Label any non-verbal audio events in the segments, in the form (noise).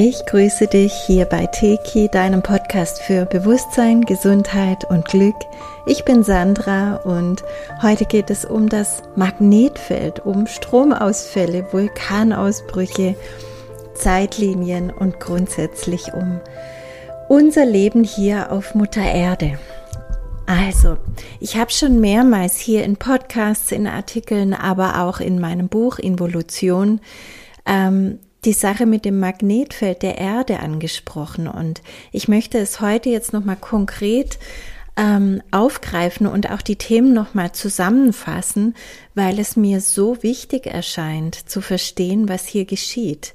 Ich grüße dich hier bei Teki, deinem Podcast für Bewusstsein, Gesundheit und Glück. Ich bin Sandra und heute geht es um das Magnetfeld, um Stromausfälle, Vulkanausbrüche, Zeitlinien und grundsätzlich um unser Leben hier auf Mutter Erde. Also, ich habe schon mehrmals hier in Podcasts, in Artikeln, aber auch in meinem Buch Involution ähm, die Sache mit dem Magnetfeld der Erde angesprochen und ich möchte es heute jetzt nochmal konkret ähm, aufgreifen und auch die Themen nochmal zusammenfassen, weil es mir so wichtig erscheint zu verstehen, was hier geschieht.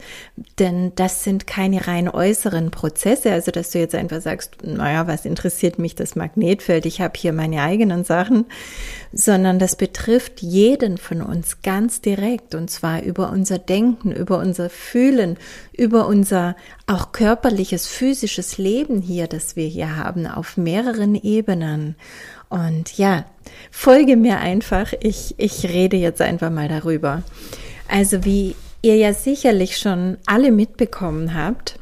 Denn das sind keine rein äußeren Prozesse, also dass du jetzt einfach sagst, naja, was interessiert mich das Magnetfeld, ich habe hier meine eigenen Sachen, sondern das betrifft jeden von uns ganz direkt und zwar über unser Denken, über unser Fühlen, über unser auch körperliches, physisches Leben hier, das wir hier haben, auf mehreren Ebenen. Und ja, folge mir einfach. Ich, ich rede jetzt einfach mal darüber. Also wie ihr ja sicherlich schon alle mitbekommen habt,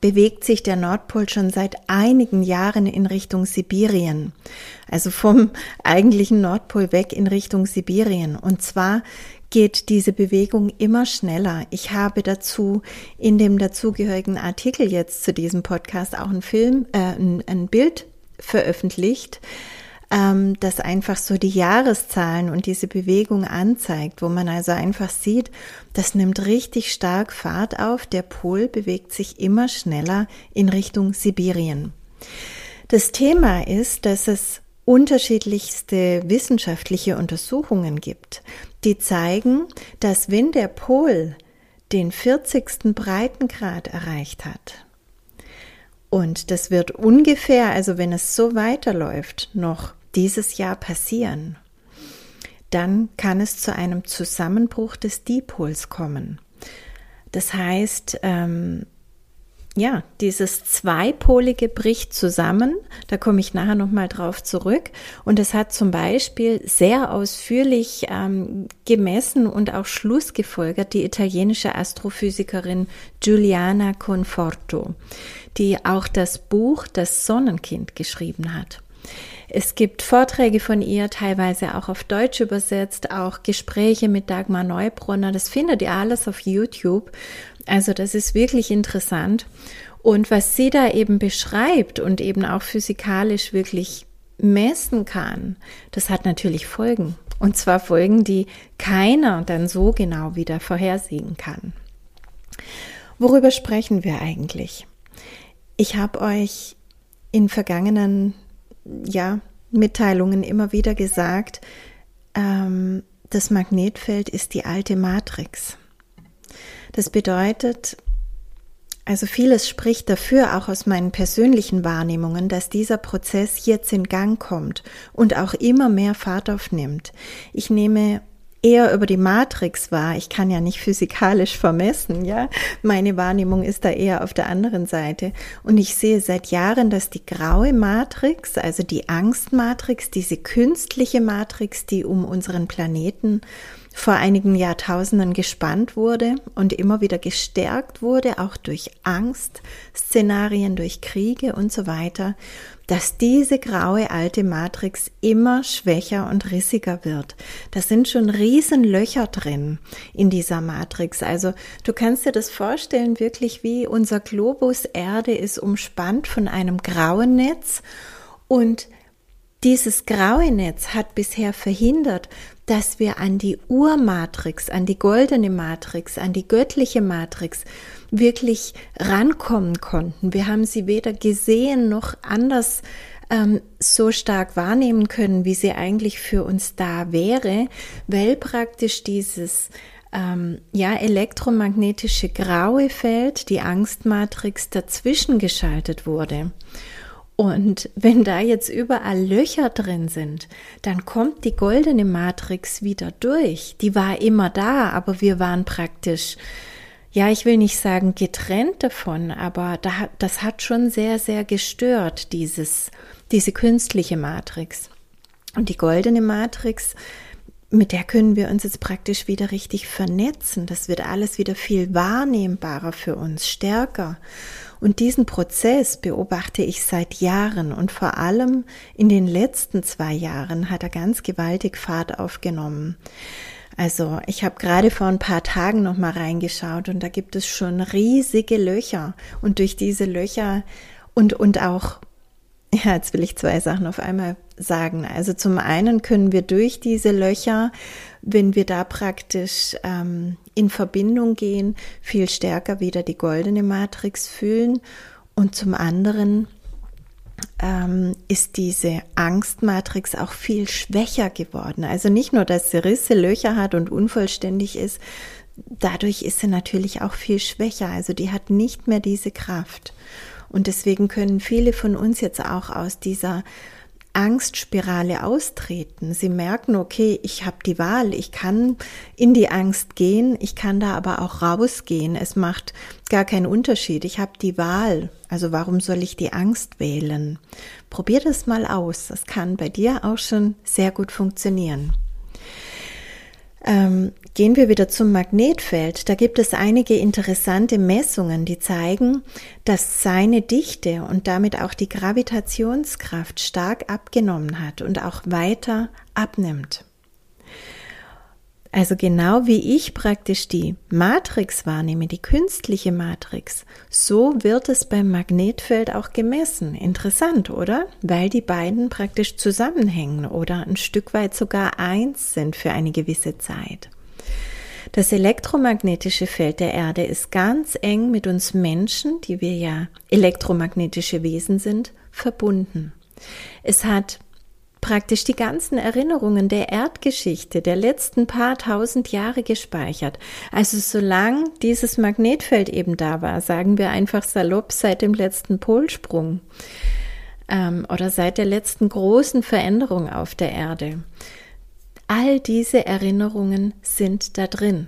bewegt sich der Nordpol schon seit einigen Jahren in Richtung Sibirien. Also vom eigentlichen Nordpol weg in Richtung Sibirien. Und zwar geht diese Bewegung immer schneller. Ich habe dazu in dem dazugehörigen Artikel jetzt zu diesem Podcast auch einen Film, äh, ein, ein Bild veröffentlicht, ähm, das einfach so die Jahreszahlen und diese Bewegung anzeigt, wo man also einfach sieht, das nimmt richtig stark Fahrt auf. Der Pol bewegt sich immer schneller in Richtung Sibirien. Das Thema ist, dass es unterschiedlichste wissenschaftliche Untersuchungen gibt, die zeigen, dass wenn der Pol den 40. Breitengrad erreicht hat, und das wird ungefähr, also wenn es so weiterläuft, noch dieses Jahr passieren, dann kann es zu einem Zusammenbruch des Dipols kommen. Das heißt, ähm, ja, dieses Zweipolige bricht zusammen. Da komme ich nachher nochmal drauf zurück. Und es hat zum Beispiel sehr ausführlich ähm, gemessen und auch Schlussgefolgert die italienische Astrophysikerin Giuliana Conforto, die auch das Buch Das Sonnenkind geschrieben hat. Es gibt Vorträge von ihr, teilweise auch auf Deutsch übersetzt, auch Gespräche mit Dagmar Neubrunner. Das findet ihr alles auf YouTube. Also das ist wirklich interessant. Und was sie da eben beschreibt und eben auch physikalisch wirklich messen kann, das hat natürlich Folgen. Und zwar Folgen, die keiner dann so genau wieder vorhersehen kann. Worüber sprechen wir eigentlich? Ich habe euch in vergangenen ja, Mitteilungen immer wieder gesagt, ähm, das Magnetfeld ist die alte Matrix. Das bedeutet, also vieles spricht dafür, auch aus meinen persönlichen Wahrnehmungen, dass dieser Prozess jetzt in Gang kommt und auch immer mehr Fahrt aufnimmt. Ich nehme eher über die Matrix wahr. Ich kann ja nicht physikalisch vermessen, ja. Meine Wahrnehmung ist da eher auf der anderen Seite. Und ich sehe seit Jahren, dass die graue Matrix, also die Angstmatrix, diese künstliche Matrix, die um unseren Planeten vor einigen Jahrtausenden gespannt wurde und immer wieder gestärkt wurde, auch durch Angstszenarien, durch Kriege und so weiter, dass diese graue alte Matrix immer schwächer und rissiger wird. Da sind schon Riesenlöcher drin in dieser Matrix. Also du kannst dir das vorstellen, wirklich wie unser Globus Erde ist umspannt von einem grauen Netz und dieses graue Netz hat bisher verhindert, dass wir an die Urmatrix, an die goldene Matrix, an die göttliche Matrix wirklich rankommen konnten. Wir haben sie weder gesehen noch anders ähm, so stark wahrnehmen können, wie sie eigentlich für uns da wäre, weil praktisch dieses ähm, ja elektromagnetische graue Feld, die Angstmatrix dazwischen geschaltet wurde. Und wenn da jetzt überall Löcher drin sind, dann kommt die goldene Matrix wieder durch. Die war immer da, aber wir waren praktisch ja, ich will nicht sagen getrennt davon, aber da, das hat schon sehr, sehr gestört, dieses, diese künstliche Matrix. Und die goldene Matrix, mit der können wir uns jetzt praktisch wieder richtig vernetzen. Das wird alles wieder viel wahrnehmbarer für uns, stärker. Und diesen Prozess beobachte ich seit Jahren und vor allem in den letzten zwei Jahren hat er ganz gewaltig Fahrt aufgenommen. Also ich habe gerade vor ein paar Tagen noch mal reingeschaut und da gibt es schon riesige Löcher und durch diese Löcher und und auch (laughs) ja, jetzt will ich zwei Sachen auf einmal sagen. Also zum einen können wir durch diese Löcher, wenn wir da praktisch ähm, in Verbindung gehen, viel stärker wieder die goldene Matrix fühlen. Und zum anderen ähm, ist diese Angstmatrix auch viel schwächer geworden. Also nicht nur, dass sie Risse, Löcher hat und unvollständig ist, dadurch ist sie natürlich auch viel schwächer. Also die hat nicht mehr diese Kraft. Und deswegen können viele von uns jetzt auch aus dieser Angstspirale austreten. Sie merken, okay, ich habe die Wahl, ich kann in die Angst gehen, ich kann da aber auch rausgehen. Es macht gar keinen Unterschied. Ich habe die Wahl. Also warum soll ich die Angst wählen? Probier das mal aus. Das kann bei dir auch schon sehr gut funktionieren. Ähm, gehen wir wieder zum Magnetfeld. Da gibt es einige interessante Messungen, die zeigen, dass seine Dichte und damit auch die Gravitationskraft stark abgenommen hat und auch weiter abnimmt. Also genau wie ich praktisch die Matrix wahrnehme, die künstliche Matrix, so wird es beim Magnetfeld auch gemessen. Interessant, oder? Weil die beiden praktisch zusammenhängen oder ein Stück weit sogar eins sind für eine gewisse Zeit. Das elektromagnetische Feld der Erde ist ganz eng mit uns Menschen, die wir ja elektromagnetische Wesen sind, verbunden. Es hat praktisch die ganzen Erinnerungen der Erdgeschichte der letzten paar tausend Jahre gespeichert. Also solange dieses Magnetfeld eben da war, sagen wir einfach salopp seit dem letzten Polsprung ähm, oder seit der letzten großen Veränderung auf der Erde. All diese Erinnerungen sind da drin.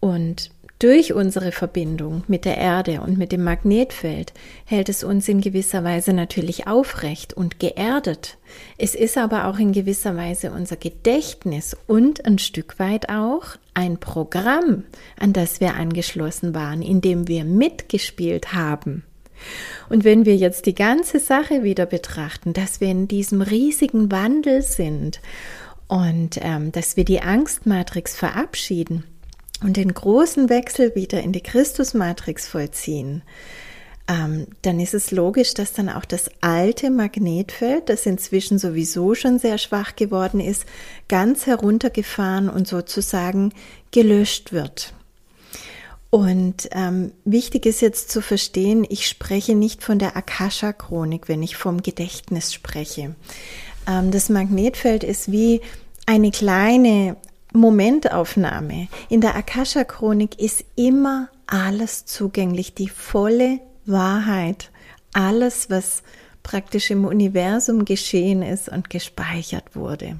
Und durch unsere Verbindung mit der Erde und mit dem Magnetfeld hält es uns in gewisser Weise natürlich aufrecht und geerdet. Es ist aber auch in gewisser Weise unser Gedächtnis und ein Stück weit auch ein Programm, an das wir angeschlossen waren, in dem wir mitgespielt haben. Und wenn wir jetzt die ganze Sache wieder betrachten, dass wir in diesem riesigen Wandel sind und ähm, dass wir die Angstmatrix verabschieden, und den großen Wechsel wieder in die Christusmatrix vollziehen, ähm, dann ist es logisch, dass dann auch das alte Magnetfeld, das inzwischen sowieso schon sehr schwach geworden ist, ganz heruntergefahren und sozusagen gelöscht wird. Und ähm, wichtig ist jetzt zu verstehen, ich spreche nicht von der Akasha-Chronik, wenn ich vom Gedächtnis spreche. Ähm, das Magnetfeld ist wie eine kleine Momentaufnahme. In der Akasha-Chronik ist immer alles zugänglich, die volle Wahrheit, alles, was praktisch im Universum geschehen ist und gespeichert wurde.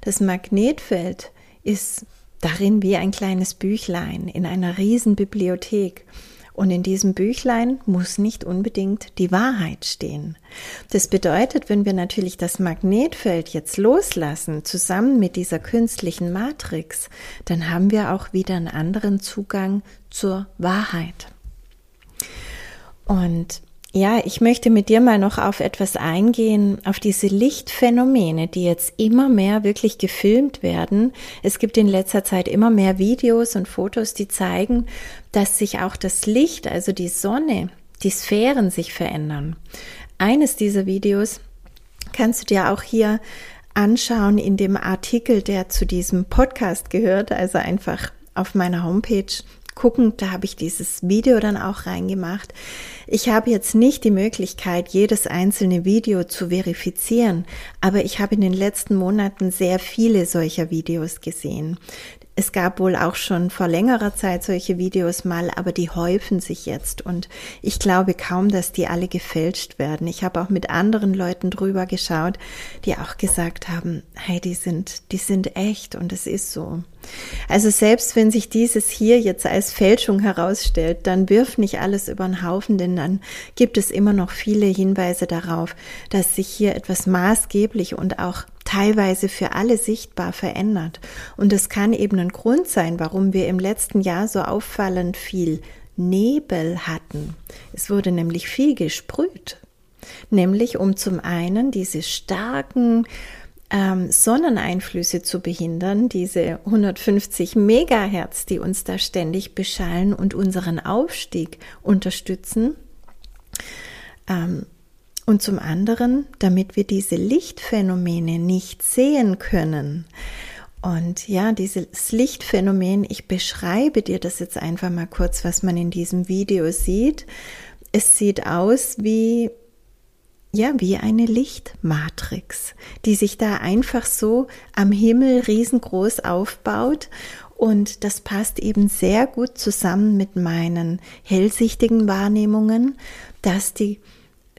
Das Magnetfeld ist darin wie ein kleines Büchlein in einer riesen Bibliothek und in diesem Büchlein muss nicht unbedingt die Wahrheit stehen. Das bedeutet, wenn wir natürlich das Magnetfeld jetzt loslassen, zusammen mit dieser künstlichen Matrix, dann haben wir auch wieder einen anderen Zugang zur Wahrheit. Und ja, ich möchte mit dir mal noch auf etwas eingehen, auf diese Lichtphänomene, die jetzt immer mehr wirklich gefilmt werden. Es gibt in letzter Zeit immer mehr Videos und Fotos, die zeigen, dass sich auch das Licht, also die Sonne, die Sphären sich verändern. Eines dieser Videos kannst du dir auch hier anschauen in dem Artikel, der zu diesem Podcast gehört, also einfach auf meiner Homepage gucken, da habe ich dieses Video dann auch reingemacht. Ich habe jetzt nicht die Möglichkeit, jedes einzelne Video zu verifizieren, aber ich habe in den letzten Monaten sehr viele solcher Videos gesehen. es gab wohl auch schon vor längerer Zeit solche Videos mal, aber die häufen sich jetzt und ich glaube kaum, dass die alle gefälscht werden. Ich habe auch mit anderen Leuten drüber geschaut, die auch gesagt haben, hey, die sind, die sind echt und es ist so. Also selbst wenn sich dieses hier jetzt als Fälschung herausstellt, dann wirf nicht alles über den Haufen, denn dann gibt es immer noch viele Hinweise darauf, dass sich hier etwas maßgeblich und auch teilweise für alle sichtbar verändert. Und es kann eben ein Grund sein, warum wir im letzten Jahr so auffallend viel Nebel hatten. Es wurde nämlich viel gesprüht. Nämlich um zum einen diese starken ähm, Sonneneinflüsse zu behindern, diese 150 Megahertz, die uns da ständig beschallen und unseren Aufstieg unterstützen. Ähm, und zum anderen, damit wir diese Lichtphänomene nicht sehen können. Und ja, dieses Lichtphänomen, ich beschreibe dir das jetzt einfach mal kurz, was man in diesem Video sieht. Es sieht aus wie ja, wie eine Lichtmatrix, die sich da einfach so am Himmel riesengroß aufbaut. Und das passt eben sehr gut zusammen mit meinen hellsichtigen Wahrnehmungen, dass die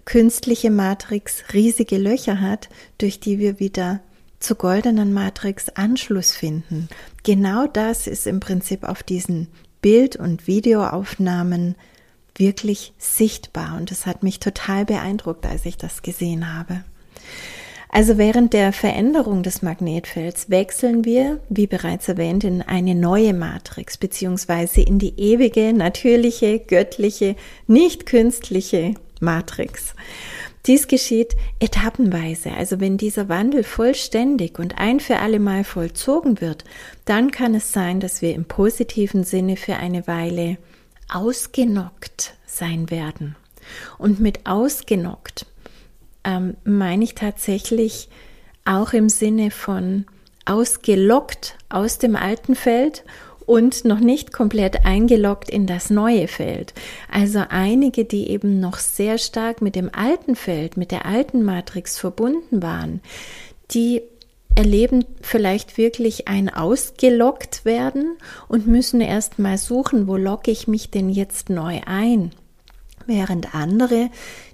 künstliche Matrix riesige Löcher hat, durch die wir wieder zur goldenen Matrix Anschluss finden. Genau das ist im Prinzip auf diesen Bild- und Videoaufnahmen wirklich sichtbar und es hat mich total beeindruckt, als ich das gesehen habe. Also während der Veränderung des Magnetfelds wechseln wir, wie bereits erwähnt, in eine neue Matrix beziehungsweise in die ewige, natürliche, göttliche, nicht künstliche Matrix. Dies geschieht etappenweise. Also wenn dieser Wandel vollständig und ein für alle Mal vollzogen wird, dann kann es sein, dass wir im positiven Sinne für eine Weile ausgenockt sein werden. Und mit ausgenockt ähm, meine ich tatsächlich auch im Sinne von ausgelockt aus dem alten Feld und noch nicht komplett eingeloggt in das neue Feld. Also einige, die eben noch sehr stark mit dem alten Feld, mit der alten Matrix verbunden waren, die erleben vielleicht wirklich ein ausgelockt werden und müssen erst mal suchen, wo logge ich mich denn jetzt neu ein. Während andere,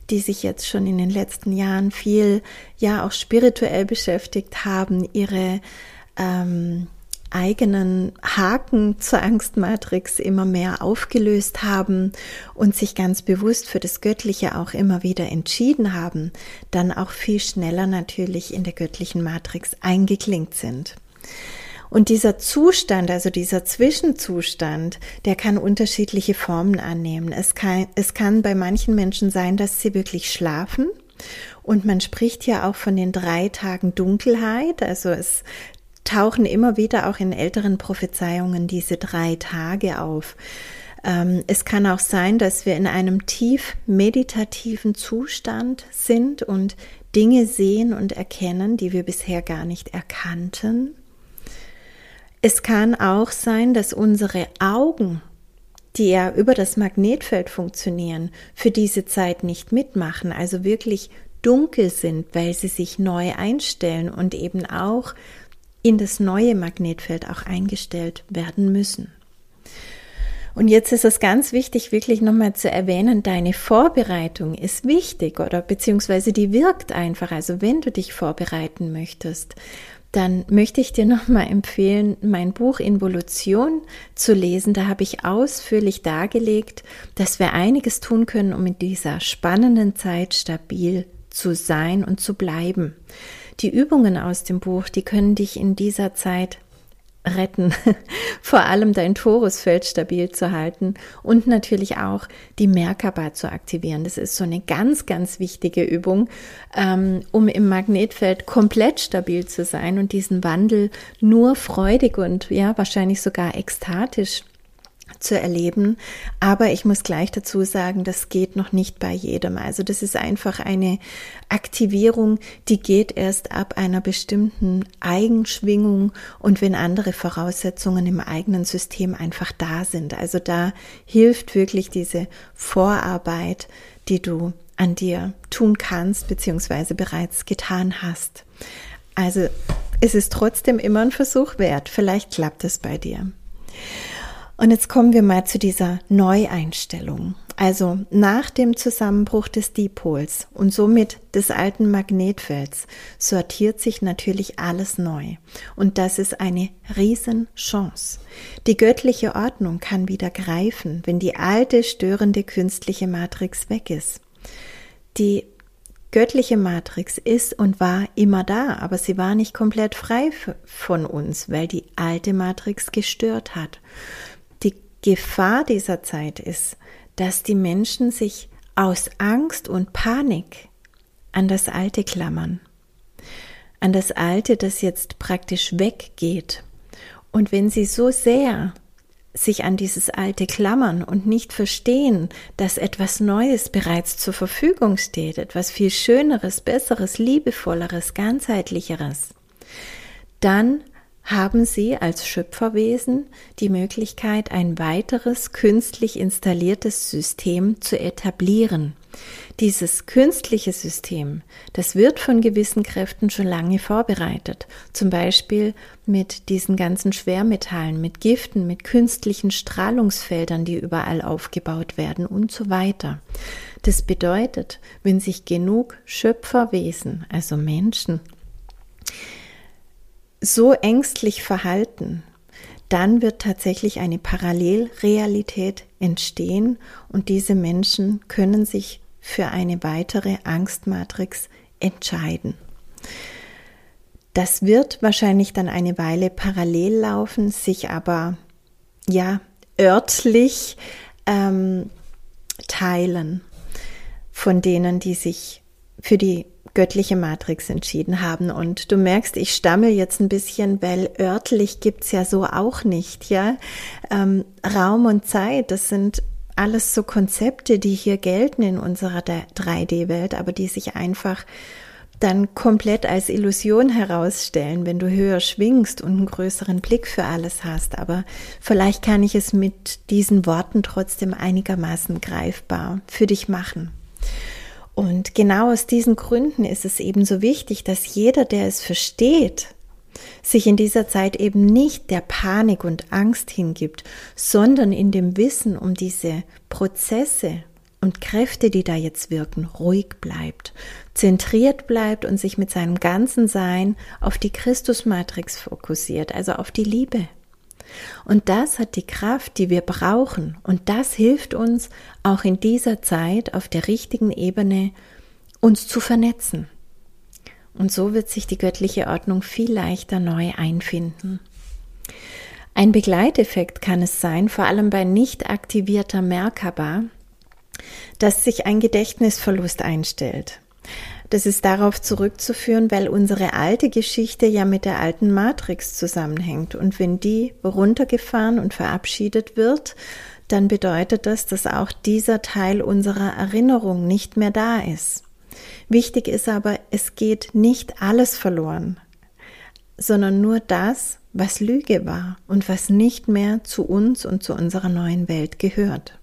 die sich jetzt schon in den letzten Jahren viel, ja auch spirituell beschäftigt haben, ihre ähm, eigenen Haken zur Angstmatrix immer mehr aufgelöst haben und sich ganz bewusst für das Göttliche auch immer wieder entschieden haben, dann auch viel schneller natürlich in der göttlichen Matrix eingeklinkt sind. Und dieser Zustand, also dieser Zwischenzustand, der kann unterschiedliche Formen annehmen. Es kann, es kann bei manchen Menschen sein, dass sie wirklich schlafen. Und man spricht ja auch von den drei Tagen Dunkelheit. Also es tauchen immer wieder auch in älteren Prophezeiungen diese drei Tage auf. Ähm, es kann auch sein, dass wir in einem tief meditativen Zustand sind und Dinge sehen und erkennen, die wir bisher gar nicht erkannten. Es kann auch sein, dass unsere Augen, die ja über das Magnetfeld funktionieren, für diese Zeit nicht mitmachen, also wirklich dunkel sind, weil sie sich neu einstellen und eben auch in das neue Magnetfeld auch eingestellt werden müssen. Und jetzt ist es ganz wichtig, wirklich nochmal zu erwähnen, deine Vorbereitung ist wichtig oder beziehungsweise die wirkt einfach. Also wenn du dich vorbereiten möchtest, dann möchte ich dir nochmal empfehlen, mein Buch Involution zu lesen. Da habe ich ausführlich dargelegt, dass wir einiges tun können, um in dieser spannenden Zeit stabil zu sein und zu bleiben. Die Übungen aus dem Buch, die können dich in dieser Zeit retten, (laughs) vor allem dein Torusfeld stabil zu halten und natürlich auch die Merkaba zu aktivieren. Das ist so eine ganz, ganz wichtige Übung, ähm, um im Magnetfeld komplett stabil zu sein und diesen Wandel nur freudig und ja, wahrscheinlich sogar ekstatisch zu erleben. Aber ich muss gleich dazu sagen, das geht noch nicht bei jedem. Also das ist einfach eine Aktivierung, die geht erst ab einer bestimmten Eigenschwingung und wenn andere Voraussetzungen im eigenen System einfach da sind. Also da hilft wirklich diese Vorarbeit, die du an dir tun kannst, beziehungsweise bereits getan hast. Also es ist trotzdem immer ein Versuch wert. Vielleicht klappt es bei dir. Und jetzt kommen wir mal zu dieser Neueinstellung. Also nach dem Zusammenbruch des Dipols und somit des alten Magnetfelds sortiert sich natürlich alles neu. Und das ist eine Riesenchance. Die göttliche Ordnung kann wieder greifen, wenn die alte störende künstliche Matrix weg ist. Die göttliche Matrix ist und war immer da, aber sie war nicht komplett frei von uns, weil die alte Matrix gestört hat. Gefahr dieser Zeit ist, dass die Menschen sich aus Angst und Panik an das Alte klammern, an das Alte, das jetzt praktisch weggeht. Und wenn sie so sehr sich an dieses Alte klammern und nicht verstehen, dass etwas Neues bereits zur Verfügung steht, etwas viel Schöneres, Besseres, Liebevolleres, Ganzheitlicheres, dann haben sie als Schöpferwesen die Möglichkeit, ein weiteres künstlich installiertes System zu etablieren. Dieses künstliche System, das wird von gewissen Kräften schon lange vorbereitet, zum Beispiel mit diesen ganzen Schwermetallen, mit Giften, mit künstlichen Strahlungsfeldern, die überall aufgebaut werden und so weiter. Das bedeutet, wenn sich genug Schöpferwesen, also Menschen, so ängstlich verhalten, dann wird tatsächlich eine Parallelrealität entstehen und diese Menschen können sich für eine weitere Angstmatrix entscheiden. Das wird wahrscheinlich dann eine Weile parallel laufen, sich aber ja örtlich ähm, teilen von denen, die sich für die göttliche Matrix entschieden haben. Und du merkst, ich stammel jetzt ein bisschen, weil örtlich gibt's ja so auch nicht, ja. Ähm, Raum und Zeit, das sind alles so Konzepte, die hier gelten in unserer 3D-Welt, aber die sich einfach dann komplett als Illusion herausstellen, wenn du höher schwingst und einen größeren Blick für alles hast. Aber vielleicht kann ich es mit diesen Worten trotzdem einigermaßen greifbar für dich machen. Und genau aus diesen Gründen ist es eben so wichtig, dass jeder, der es versteht, sich in dieser Zeit eben nicht der Panik und Angst hingibt, sondern in dem Wissen um diese Prozesse und Kräfte, die da jetzt wirken, ruhig bleibt, zentriert bleibt und sich mit seinem ganzen Sein auf die Christusmatrix fokussiert, also auf die Liebe. Und das hat die Kraft, die wir brauchen. Und das hilft uns auch in dieser Zeit auf der richtigen Ebene, uns zu vernetzen. Und so wird sich die göttliche Ordnung viel leichter neu einfinden. Ein Begleiteffekt kann es sein, vor allem bei nicht aktivierter Merkaba, dass sich ein Gedächtnisverlust einstellt. Das ist darauf zurückzuführen, weil unsere alte Geschichte ja mit der alten Matrix zusammenhängt. Und wenn die runtergefahren und verabschiedet wird, dann bedeutet das, dass auch dieser Teil unserer Erinnerung nicht mehr da ist. Wichtig ist aber, es geht nicht alles verloren, sondern nur das, was Lüge war und was nicht mehr zu uns und zu unserer neuen Welt gehört.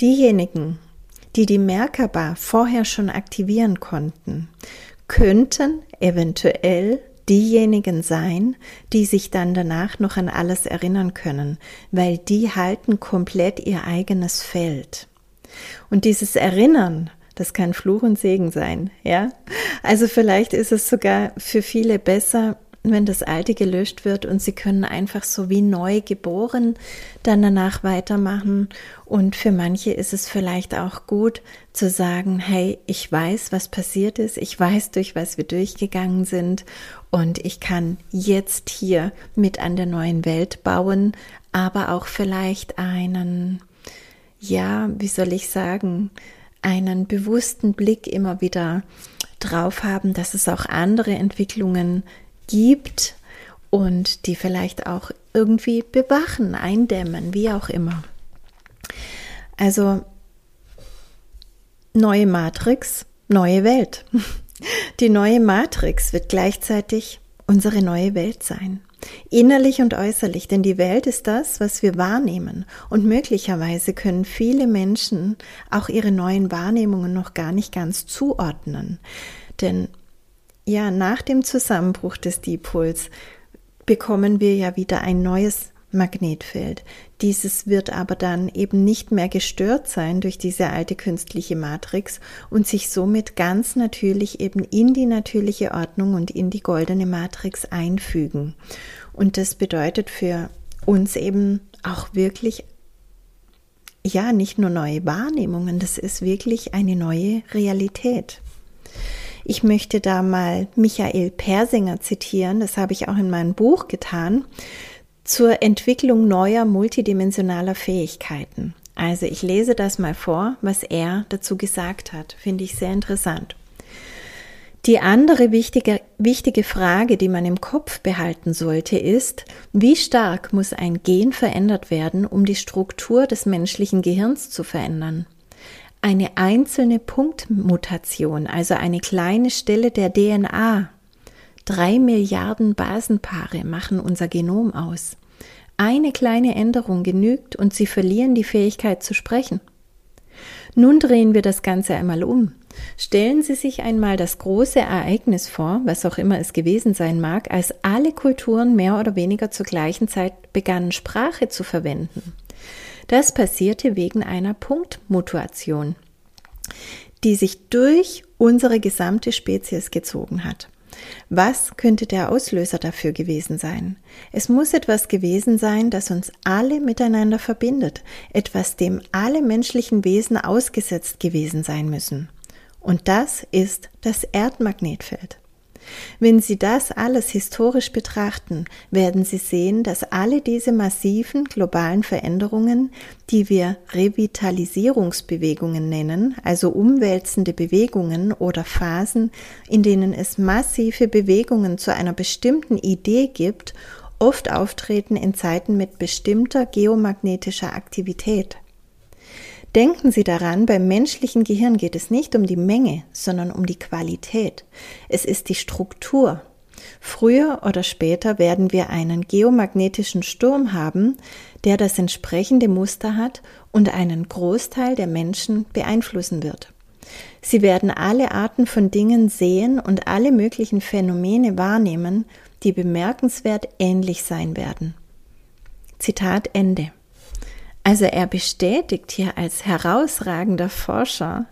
Diejenigen, die die Merkaba vorher schon aktivieren konnten, könnten eventuell diejenigen sein, die sich dann danach noch an alles erinnern können, weil die halten komplett ihr eigenes Feld. Und dieses Erinnern, das kann Fluch und Segen sein, ja? Also vielleicht ist es sogar für viele besser, wenn das Alte gelöscht wird und sie können einfach so wie neu geboren dann danach weitermachen. Und für manche ist es vielleicht auch gut zu sagen, hey, ich weiß, was passiert ist, ich weiß, durch was wir durchgegangen sind und ich kann jetzt hier mit an der neuen Welt bauen, aber auch vielleicht einen, ja, wie soll ich sagen, einen bewussten Blick immer wieder drauf haben, dass es auch andere Entwicklungen gibt und die vielleicht auch irgendwie bewachen, eindämmen, wie auch immer. Also neue Matrix, neue Welt. (laughs) Die neue Matrix wird gleichzeitig unsere neue Welt sein. Innerlich und äußerlich, denn die Welt ist das, was wir wahrnehmen. Und möglicherweise können viele Menschen auch ihre neuen Wahrnehmungen noch gar nicht ganz zuordnen. Denn ja, nach dem Zusammenbruch des Dipols bekommen wir ja wieder ein neues Magnetfeld. Dieses wird aber dann eben nicht mehr gestört sein durch diese alte künstliche Matrix und sich somit ganz natürlich eben in die natürliche Ordnung und in die goldene Matrix einfügen. Und das bedeutet für uns eben auch wirklich ja, nicht nur neue Wahrnehmungen, das ist wirklich eine neue Realität. Ich möchte da mal Michael Persinger zitieren, das habe ich auch in meinem Buch getan, zur Entwicklung neuer multidimensionaler Fähigkeiten. Also ich lese das mal vor, was er dazu gesagt hat. Finde ich sehr interessant. Die andere wichtige, wichtige Frage, die man im Kopf behalten sollte, ist, wie stark muss ein Gen verändert werden, um die Struktur des menschlichen Gehirns zu verändern? Eine einzelne Punktmutation, also eine kleine Stelle der DNA. Drei Milliarden Basenpaare machen unser Genom aus. Eine kleine Änderung genügt und sie verlieren die Fähigkeit zu sprechen. Nun drehen wir das Ganze einmal um. Stellen Sie sich einmal das große Ereignis vor, was auch immer es gewesen sein mag, als alle Kulturen mehr oder weniger zur gleichen Zeit begannen, Sprache zu verwenden. Das passierte wegen einer Punktmutation, die sich durch unsere gesamte Spezies gezogen hat. Was könnte der Auslöser dafür gewesen sein? Es muss etwas gewesen sein, das uns alle miteinander verbindet, etwas, dem alle menschlichen Wesen ausgesetzt gewesen sein müssen. Und das ist das Erdmagnetfeld. Wenn Sie das alles historisch betrachten, werden Sie sehen, dass alle diese massiven globalen Veränderungen, die wir Revitalisierungsbewegungen nennen, also umwälzende Bewegungen oder Phasen, in denen es massive Bewegungen zu einer bestimmten Idee gibt, oft auftreten in Zeiten mit bestimmter geomagnetischer Aktivität. Denken Sie daran, beim menschlichen Gehirn geht es nicht um die Menge, sondern um die Qualität. Es ist die Struktur. Früher oder später werden wir einen geomagnetischen Sturm haben, der das entsprechende Muster hat und einen Großteil der Menschen beeinflussen wird. Sie werden alle Arten von Dingen sehen und alle möglichen Phänomene wahrnehmen, die bemerkenswert ähnlich sein werden. Zitat Ende. Also er bestätigt hier als herausragender Forscher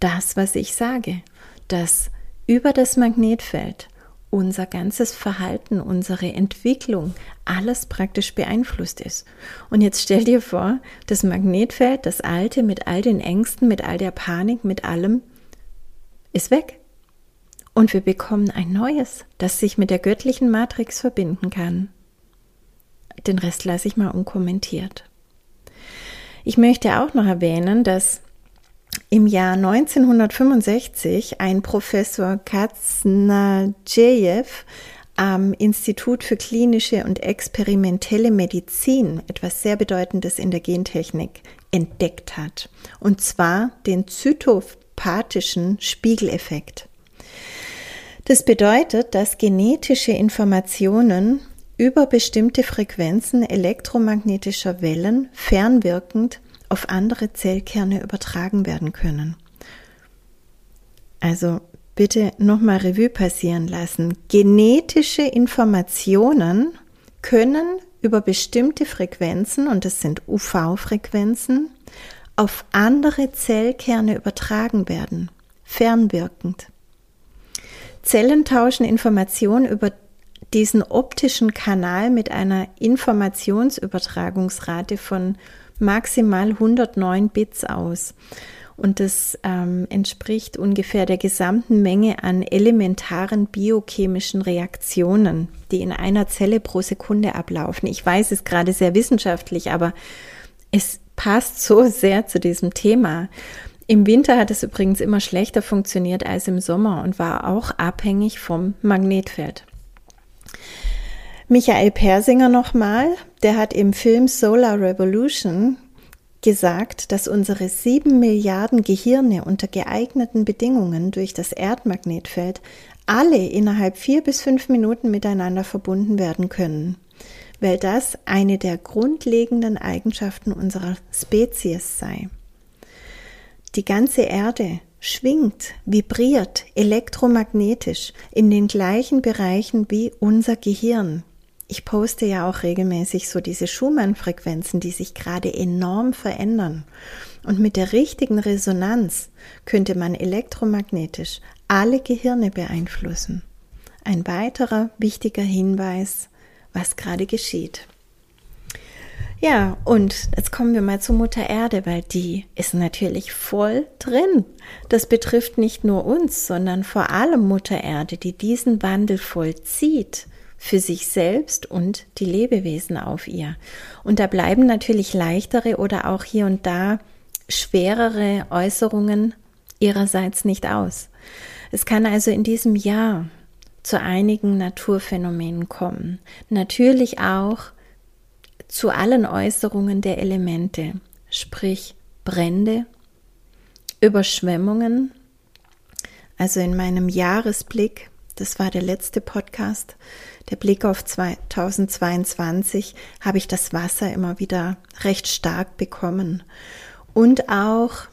das, was ich sage, dass über das Magnetfeld unser ganzes Verhalten, unsere Entwicklung, alles praktisch beeinflusst ist. Und jetzt stell dir vor, das Magnetfeld, das alte mit all den Ängsten, mit all der Panik, mit allem, ist weg. Und wir bekommen ein neues, das sich mit der göttlichen Matrix verbinden kann. Den Rest lasse ich mal unkommentiert. Ich möchte auch noch erwähnen, dass im Jahr 1965 ein Professor Katznajew am Institut für klinische und experimentelle Medizin etwas sehr Bedeutendes in der Gentechnik entdeckt hat, und zwar den zytopathischen Spiegeleffekt. Das bedeutet, dass genetische Informationen über bestimmte Frequenzen elektromagnetischer Wellen fernwirkend auf andere Zellkerne übertragen werden können. Also bitte nochmal Revue passieren lassen. Genetische Informationen können über bestimmte Frequenzen, und das sind UV-Frequenzen, auf andere Zellkerne übertragen werden, fernwirkend. Zellen tauschen Informationen über diesen optischen Kanal mit einer Informationsübertragungsrate von maximal 109 Bits aus. Und das ähm, entspricht ungefähr der gesamten Menge an elementaren biochemischen Reaktionen, die in einer Zelle pro Sekunde ablaufen. Ich weiß es gerade sehr wissenschaftlich, aber es passt so sehr zu diesem Thema. Im Winter hat es übrigens immer schlechter funktioniert als im Sommer und war auch abhängig vom Magnetfeld. Michael Persinger nochmal, der hat im Film Solar Revolution gesagt, dass unsere sieben Milliarden Gehirne unter geeigneten Bedingungen durch das Erdmagnetfeld alle innerhalb vier bis fünf Minuten miteinander verbunden werden können, weil das eine der grundlegenden Eigenschaften unserer Spezies sei. Die ganze Erde schwingt, vibriert elektromagnetisch in den gleichen Bereichen wie unser Gehirn. Ich poste ja auch regelmäßig so diese Schumann-Frequenzen, die sich gerade enorm verändern. Und mit der richtigen Resonanz könnte man elektromagnetisch alle Gehirne beeinflussen. Ein weiterer wichtiger Hinweis, was gerade geschieht. Ja, und jetzt kommen wir mal zu Mutter Erde, weil die ist natürlich voll drin. Das betrifft nicht nur uns, sondern vor allem Mutter Erde, die diesen Wandel vollzieht für sich selbst und die Lebewesen auf ihr. Und da bleiben natürlich leichtere oder auch hier und da schwerere Äußerungen ihrerseits nicht aus. Es kann also in diesem Jahr zu einigen Naturphänomenen kommen. Natürlich auch zu allen Äußerungen der Elemente, sprich Brände, Überschwemmungen. Also in meinem Jahresblick, das war der letzte Podcast, der Blick auf 2022, habe ich das Wasser immer wieder recht stark bekommen. Und auch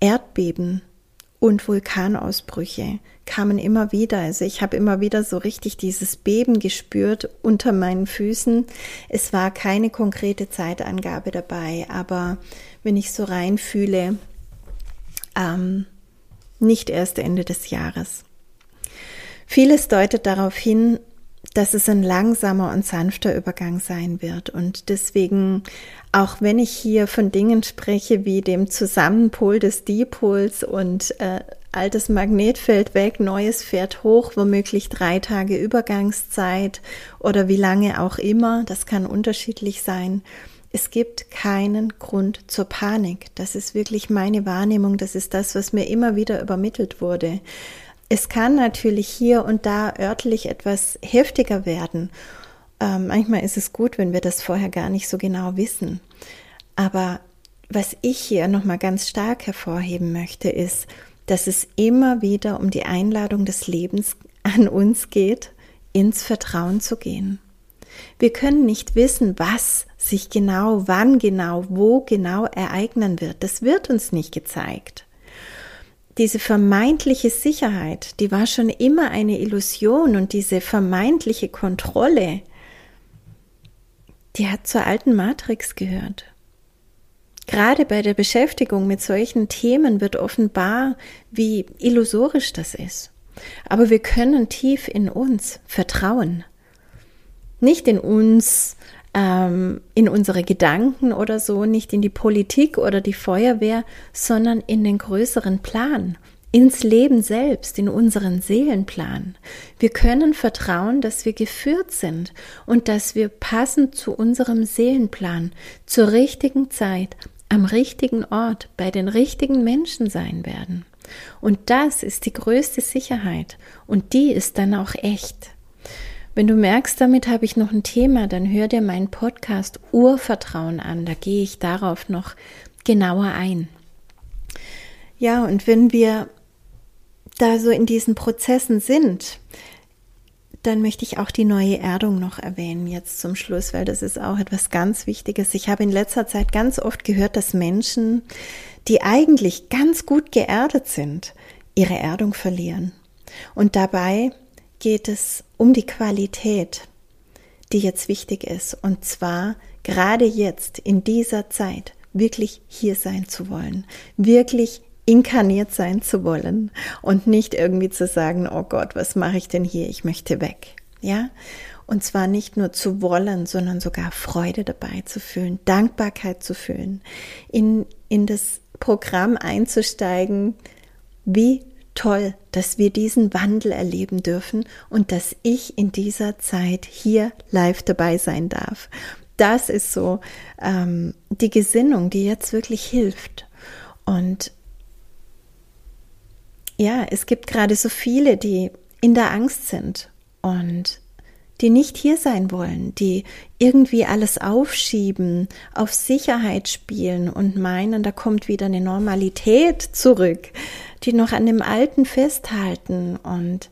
Erdbeben, und Vulkanausbrüche kamen immer wieder. Also ich habe immer wieder so richtig dieses Beben gespürt unter meinen Füßen. Es war keine konkrete Zeitangabe dabei, aber wenn ich so reinfühle, ähm, nicht erst Ende des Jahres. Vieles deutet darauf hin, dass es ein langsamer und sanfter Übergang sein wird. Und deswegen, auch wenn ich hier von Dingen spreche wie dem Zusammenpol des Dipols und äh, altes Magnetfeld weg, neues fährt hoch, womöglich drei Tage Übergangszeit oder wie lange auch immer, das kann unterschiedlich sein. Es gibt keinen Grund zur Panik. Das ist wirklich meine Wahrnehmung. Das ist das, was mir immer wieder übermittelt wurde. Es kann natürlich hier und da örtlich etwas heftiger werden. Ähm, manchmal ist es gut, wenn wir das vorher gar nicht so genau wissen. Aber was ich hier nochmal ganz stark hervorheben möchte, ist, dass es immer wieder um die Einladung des Lebens an uns geht, ins Vertrauen zu gehen. Wir können nicht wissen, was sich genau, wann genau, wo genau ereignen wird. Das wird uns nicht gezeigt diese vermeintliche Sicherheit, die war schon immer eine Illusion und diese vermeintliche Kontrolle, die hat zur alten Matrix gehört. Gerade bei der Beschäftigung mit solchen Themen wird offenbar, wie illusorisch das ist. Aber wir können tief in uns vertrauen. Nicht in uns, ähm, in unsere Gedanken oder so, nicht in die Politik oder die Feuerwehr, sondern in den größeren Plan, ins Leben selbst, in unseren Seelenplan. Wir können vertrauen, dass wir geführt sind und dass wir passend zu unserem Seelenplan zur richtigen Zeit am richtigen Ort bei den richtigen Menschen sein werden. Und das ist die größte Sicherheit und die ist dann auch echt. Wenn du merkst, damit habe ich noch ein Thema, dann hör dir meinen Podcast Urvertrauen an. Da gehe ich darauf noch genauer ein. Ja, und wenn wir da so in diesen Prozessen sind, dann möchte ich auch die neue Erdung noch erwähnen jetzt zum Schluss, weil das ist auch etwas ganz Wichtiges. Ich habe in letzter Zeit ganz oft gehört, dass Menschen, die eigentlich ganz gut geerdet sind, ihre Erdung verlieren. Und dabei geht es um die Qualität, die jetzt wichtig ist. Und zwar gerade jetzt, in dieser Zeit, wirklich hier sein zu wollen, wirklich inkarniert sein zu wollen und nicht irgendwie zu sagen, oh Gott, was mache ich denn hier? Ich möchte weg. Ja? Und zwar nicht nur zu wollen, sondern sogar Freude dabei zu fühlen, Dankbarkeit zu fühlen, in, in das Programm einzusteigen, wie toll, dass wir diesen Wandel erleben dürfen und dass ich in dieser Zeit hier live dabei sein darf. Das ist so ähm, die Gesinnung, die jetzt wirklich hilft. Und ja, es gibt gerade so viele, die in der Angst sind und die nicht hier sein wollen, die irgendwie alles aufschieben, auf Sicherheit spielen und meinen, da kommt wieder eine Normalität zurück, die noch an dem Alten festhalten und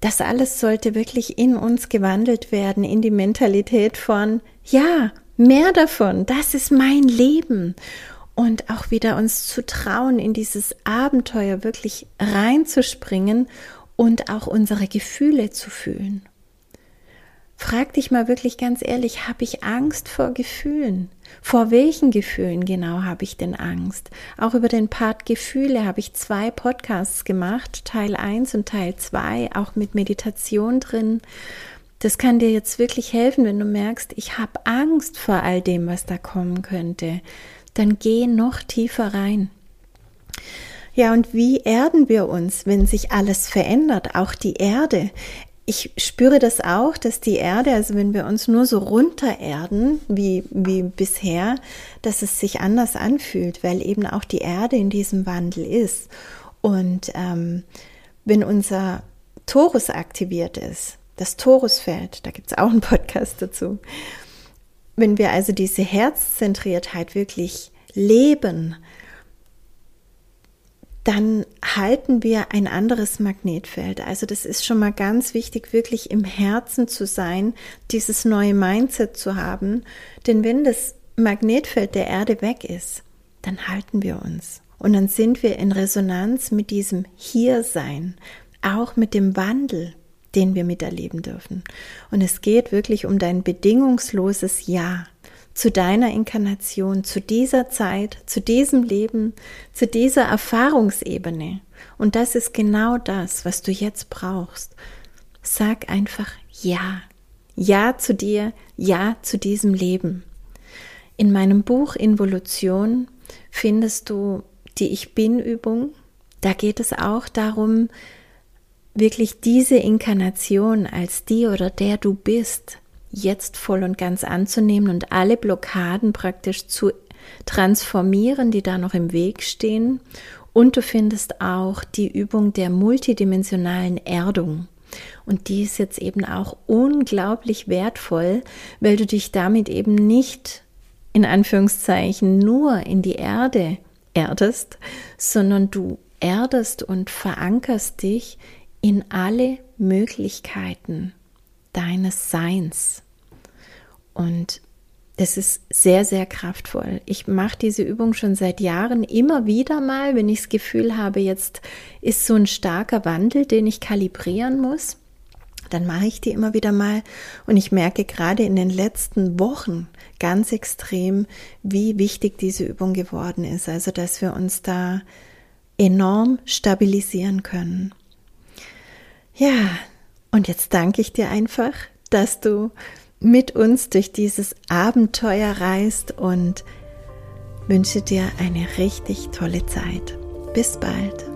das alles sollte wirklich in uns gewandelt werden, in die Mentalität von, ja, mehr davon, das ist mein Leben. und auch wieder uns zu trauen, in dieses Abenteuer wirklich reinzuspringen und auch unsere Gefühle zu fühlen. Frag dich mal wirklich ganz ehrlich, habe ich Angst vor Gefühlen? Vor welchen Gefühlen genau habe ich denn Angst? Auch über den Part Gefühle habe ich zwei Podcasts gemacht, Teil 1 und Teil 2, auch mit Meditation drin. Das kann dir jetzt wirklich helfen, wenn du merkst, ich habe Angst vor all dem, was da kommen könnte dann geh noch tiefer rein. Ja, und wie erden wir uns, wenn sich alles verändert, auch die Erde? Ich spüre das auch, dass die Erde, also wenn wir uns nur so runter erden wie, wie bisher, dass es sich anders anfühlt, weil eben auch die Erde in diesem Wandel ist. Und ähm, wenn unser Torus aktiviert ist, das Torusfeld, da gibt es auch einen Podcast dazu, wenn wir also diese Herzzentriertheit wirklich leben, dann halten wir ein anderes Magnetfeld. Also das ist schon mal ganz wichtig, wirklich im Herzen zu sein, dieses neue Mindset zu haben. Denn wenn das Magnetfeld der Erde weg ist, dann halten wir uns. Und dann sind wir in Resonanz mit diesem Hiersein, auch mit dem Wandel, den wir miterleben dürfen. Und es geht wirklich um dein bedingungsloses Ja zu deiner Inkarnation, zu dieser Zeit, zu diesem Leben, zu dieser Erfahrungsebene. Und das ist genau das, was du jetzt brauchst. Sag einfach Ja. Ja zu dir, Ja zu diesem Leben. In meinem Buch Involution findest du die Ich Bin Übung. Da geht es auch darum, wirklich diese Inkarnation als die oder der du bist jetzt voll und ganz anzunehmen und alle Blockaden praktisch zu transformieren, die da noch im Weg stehen. Und du findest auch die Übung der multidimensionalen Erdung. Und die ist jetzt eben auch unglaublich wertvoll, weil du dich damit eben nicht in Anführungszeichen nur in die Erde erdest, sondern du erdest und verankerst dich in alle Möglichkeiten deines Seins. Und das ist sehr, sehr kraftvoll. Ich mache diese Übung schon seit Jahren immer wieder mal, wenn ich das Gefühl habe, jetzt ist so ein starker Wandel, den ich kalibrieren muss. Dann mache ich die immer wieder mal und ich merke gerade in den letzten Wochen ganz extrem, wie wichtig diese Übung geworden ist. Also, dass wir uns da enorm stabilisieren können. Ja, und jetzt danke ich dir einfach, dass du mit uns durch dieses Abenteuer reist und wünsche dir eine richtig tolle Zeit. Bis bald.